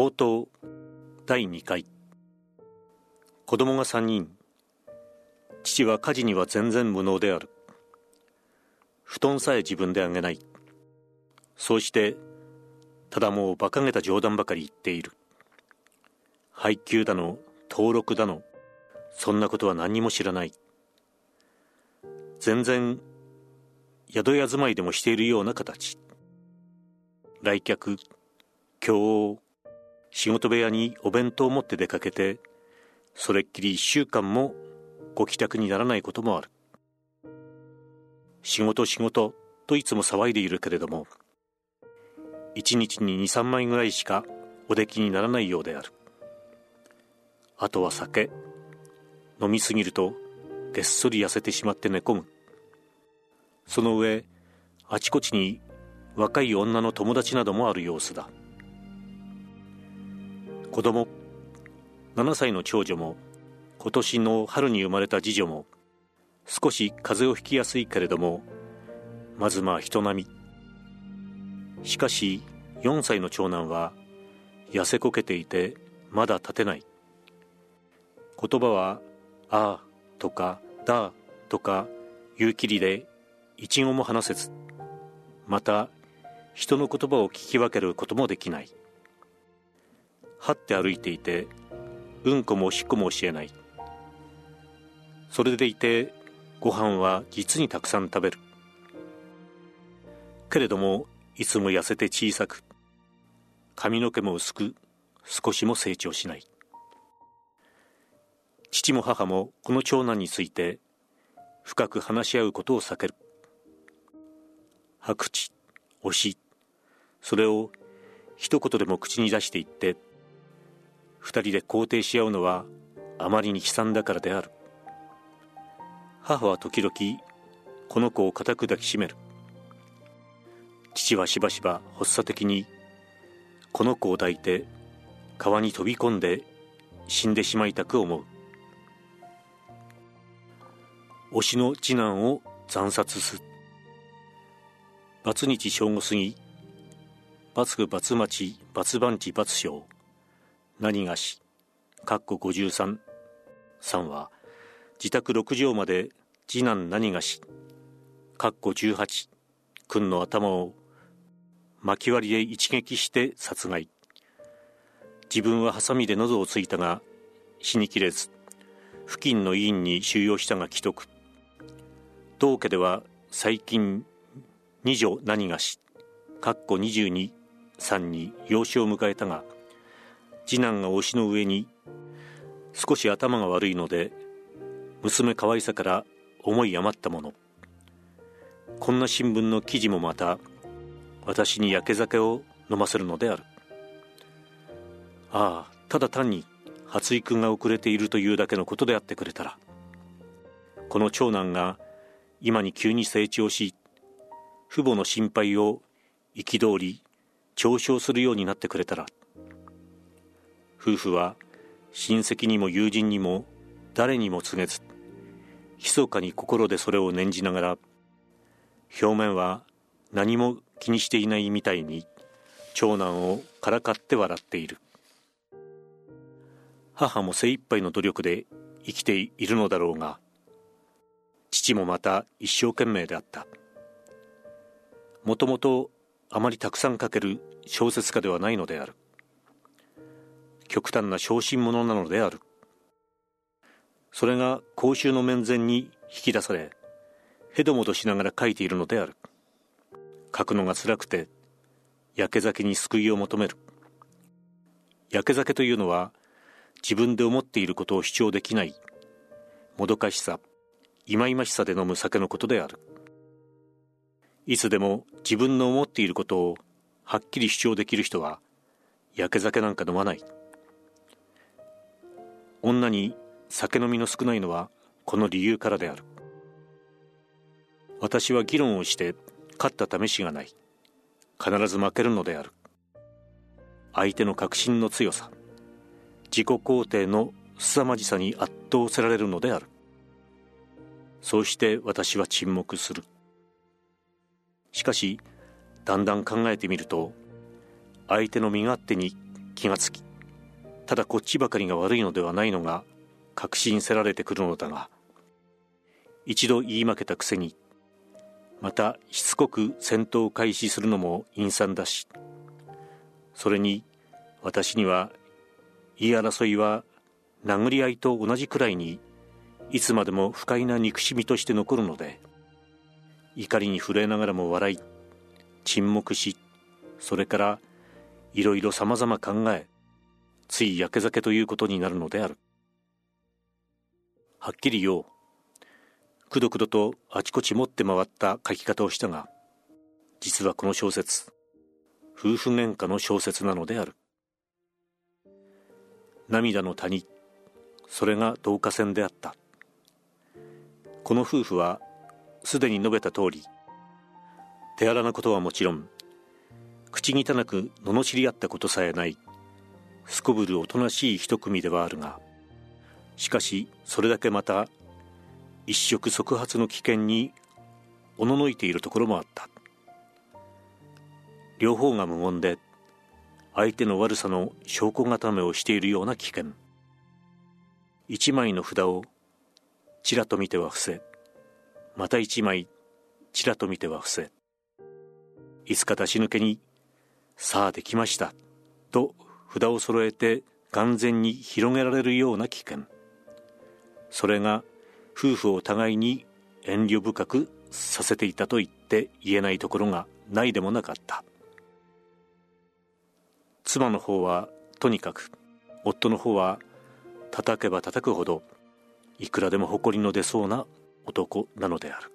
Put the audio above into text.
応答。第2回。子供が3人。父は家事には全然無能である。布団さえ自分であげない。そうしてただもう馬鹿げた冗談ばかり言っている。配給だの登録だのそんなことは何にも知らない。全然宿屋住まいでもしているような形。来客今日仕事部屋にお弁当を持って出かけてそれっきり一週間もご帰宅にならないこともある。仕事仕事といつも騒いでいるけれども一日に23枚ぐらいしかお出来にならないようである。あとは酒。飲みすぎるとげっそり痩せてしまって寝込む。その上あちこちに若い女の友達などもある様子だ。子供。7歳の長女も今年の春に生まれた次女も少し風邪をひきやすいけれどもまずまあ人並み。しかし4歳の長男は痩せこけていてまだ立てない。言葉は「ああ」とか「だ」とか言うきりで一語も話せず。また人の言葉を聞き分けることもできない。はって歩いていてうんこもおしっこも教えない。それでいてご飯は実にたくさん食べる。けれどもいつも痩せて小さく髪の毛も薄く少しも成長しない。父も母もこの長男について深く話し合うことを避ける。白地推しそれを一言でも口に出していって二人で肯定し合うのはあまりに悲惨だからである。母は時々この子を固く抱きしめる。父はしばしば発作的にこの子を抱いて川に飛び込んで死んでしまいたく思う。推しの次男を惨殺す。バツ日正午過ぎバツクバツ町バツ番地バツ省何がしかっこ53さんは自宅6畳まで次男何がしかっこ18君の頭を巻き割りで一撃して殺害。自分はハサミで喉をついたが死にきれず付近の医院に収容したが既得。同家では最近二女何がしかっこ22さんに養子を迎えたが次男が推しの上に少し頭が悪いので娘可愛さから思い余ったもの。こんな新聞の記事もまた私に焼け酒を飲ませるのである。ああただ単に発育が遅れているというだけのことであってくれたら。この長男が今に急に成長し父母の心配を憤り嘲笑するようになってくれたら。夫婦は親戚にも友人にも誰にも告げず密かに心でそれを念じながら表面は何も気にしていないみたいに長男をからかって笑っている。母も精一杯の努力で生きているのだろうが父もまた一生懸命であった。もともとあまりたくさん書ける小説家ではないのである。極端な小心者なのである。それが公衆の面前に引き出されへどもとしながら書いているのである。書くのが辛くて焼け酒に救いを求める。焼け酒というのは自分で思っていることを主張できないもどかしさ忌々しさで飲む酒のことである。いつでも自分の思っていることをはっきり主張できる人は焼け酒なんか飲まない。女に酒飲みの少ないのはこの理由からである。私は議論をして勝った試しがない。必ず負けるのである。相手の確信の強さ。自己肯定の凄まじさに圧倒せられるのである。そうして私は沈黙する。しかしだんだん考えてみると相手の身勝手に気がつきただこっちばかりが悪いのではないのが確信せられてくるのだが一度言い負けたくせにまたしつこく戦闘を開始するのも陰惨だしそれに私には言い争いは殴り合いと同じくらいにいつまでも不快な憎しみとして残るので怒りに震えながらも笑い沈黙しそれからいろいろさまざま考えついやけ酒ということになるのである。はっきり言おう。くどくどとあちこち持って回った書き方をしたが実はこの小説夫婦喧嘩の小説なのである。涙の谷それが導火線であった。この夫婦はすでに述べた通り手荒なことはもちろん口汚く罵り合ったことさえないすこぶるおとなしい一組ではあるがしかしそれだけまた一触即発の危険におののいているところもあった。両方が無言で相手の悪さの証拠固めをしているような危険。一枚の札をちらと見ては伏せまた一枚ちらと見ては伏せいつか出し抜けに「さあできました」と札を揃えて完全に広げられるような危険それが夫婦を互いに遠慮深くさせていたと言って言えないところがないでもなかった。妻の方はとにかく夫の方は叩けば叩くほどいくらでも誇りの出そうな男なのである。